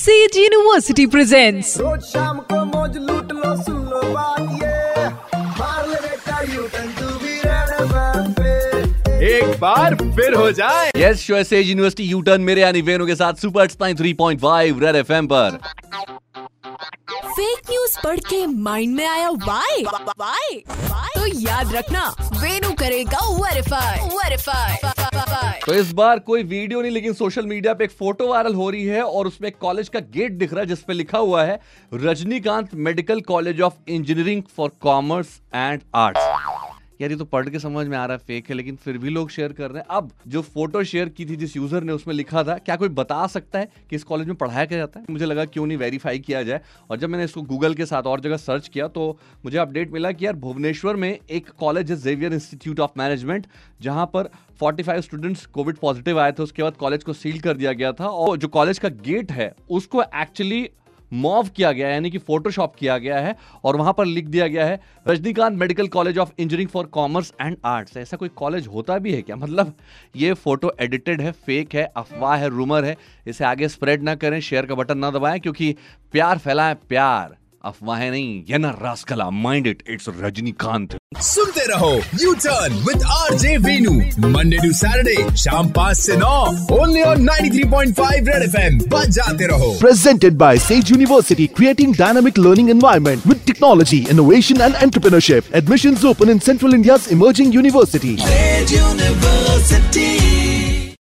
Says university presents रोज शाम को मौज लूट लो सुन लो बात ये। मार ले बेटा U turn to be Red एक बार फिर हो जाए। Yes show S university U turn मेरे यानी वेनु के साथ super spine three point five Red FM पर। फेक न्यूज़ पढ़ के माइंड में आया वाई वाई तो याद रखना वेनु करेगा वेरीफाई वेरीफाई तो इस बार कोई वीडियो नहीं, लेकिन सोशल मीडिया पे एक फ़ोटो वायरल हो रही है और उसमें कॉलेज का गेट दिख रहा है, जिसपे लिखा हुआ है, Rajinikanth medical college of engineering for commerce and arts. यार, ये तो पढ़ के समझ में आ रहा है फेक है, लेकिन फिर भी लोग शेयर कर रहे हैं। अब जो फ़ोटो शेयर की थी, जिस यूज़र ने, उसमें लिखा था, क्या कोई बता सकता है कि इस कॉलेज में पढ़ाया क्या जाता है? मुझे लगा क्यों नहीं वेरीफाई किया जाए। और जब मैंने इसको गूगल के साथ और जगह सर्च किया तो मुझे अपडेट मिला कि यार, भुवनेश्वर में एक कॉलेज है जेवियर इंस्टीट्यूट ऑफ़ मैनेजमेंट जहाँ पर 45 स्टूडेंट्स कोविड पॉजिटिव आए थे। उसके बाद कॉलेज को सील कर दिया गया था। और जो कॉलेज का गेट है, उसको एक्चुअली मॉव किया गया है, यानी कि फोटोशॉप किया गया है, और वहाँ पर लिख दिया गया है, Rajinikanth medical college of engineering for commerce and arts. ऐसा कोई कॉलेज होता भी है क्या? मतलब ये फ़ोटो एडिटेड है फेक है, अफवाह है रूमर है, इसे आगे स्प्रेड ना करें शेयर का बटन ना दबाएँ, क्योंकि प्यार फैलाएँ, प्यार। अफवाहें नहीं ये ना रासकला माइंड इट इट्स रजनीकांत। सुनते रहो U turn with R J Veenu Monday to Saturday शाम पाँच से नौ only on ninety three point five Red F M जाते रहो। Presented by Sage University creating dynamic learning environment with technology innovation and entrepreneurship admission open in central India emerging university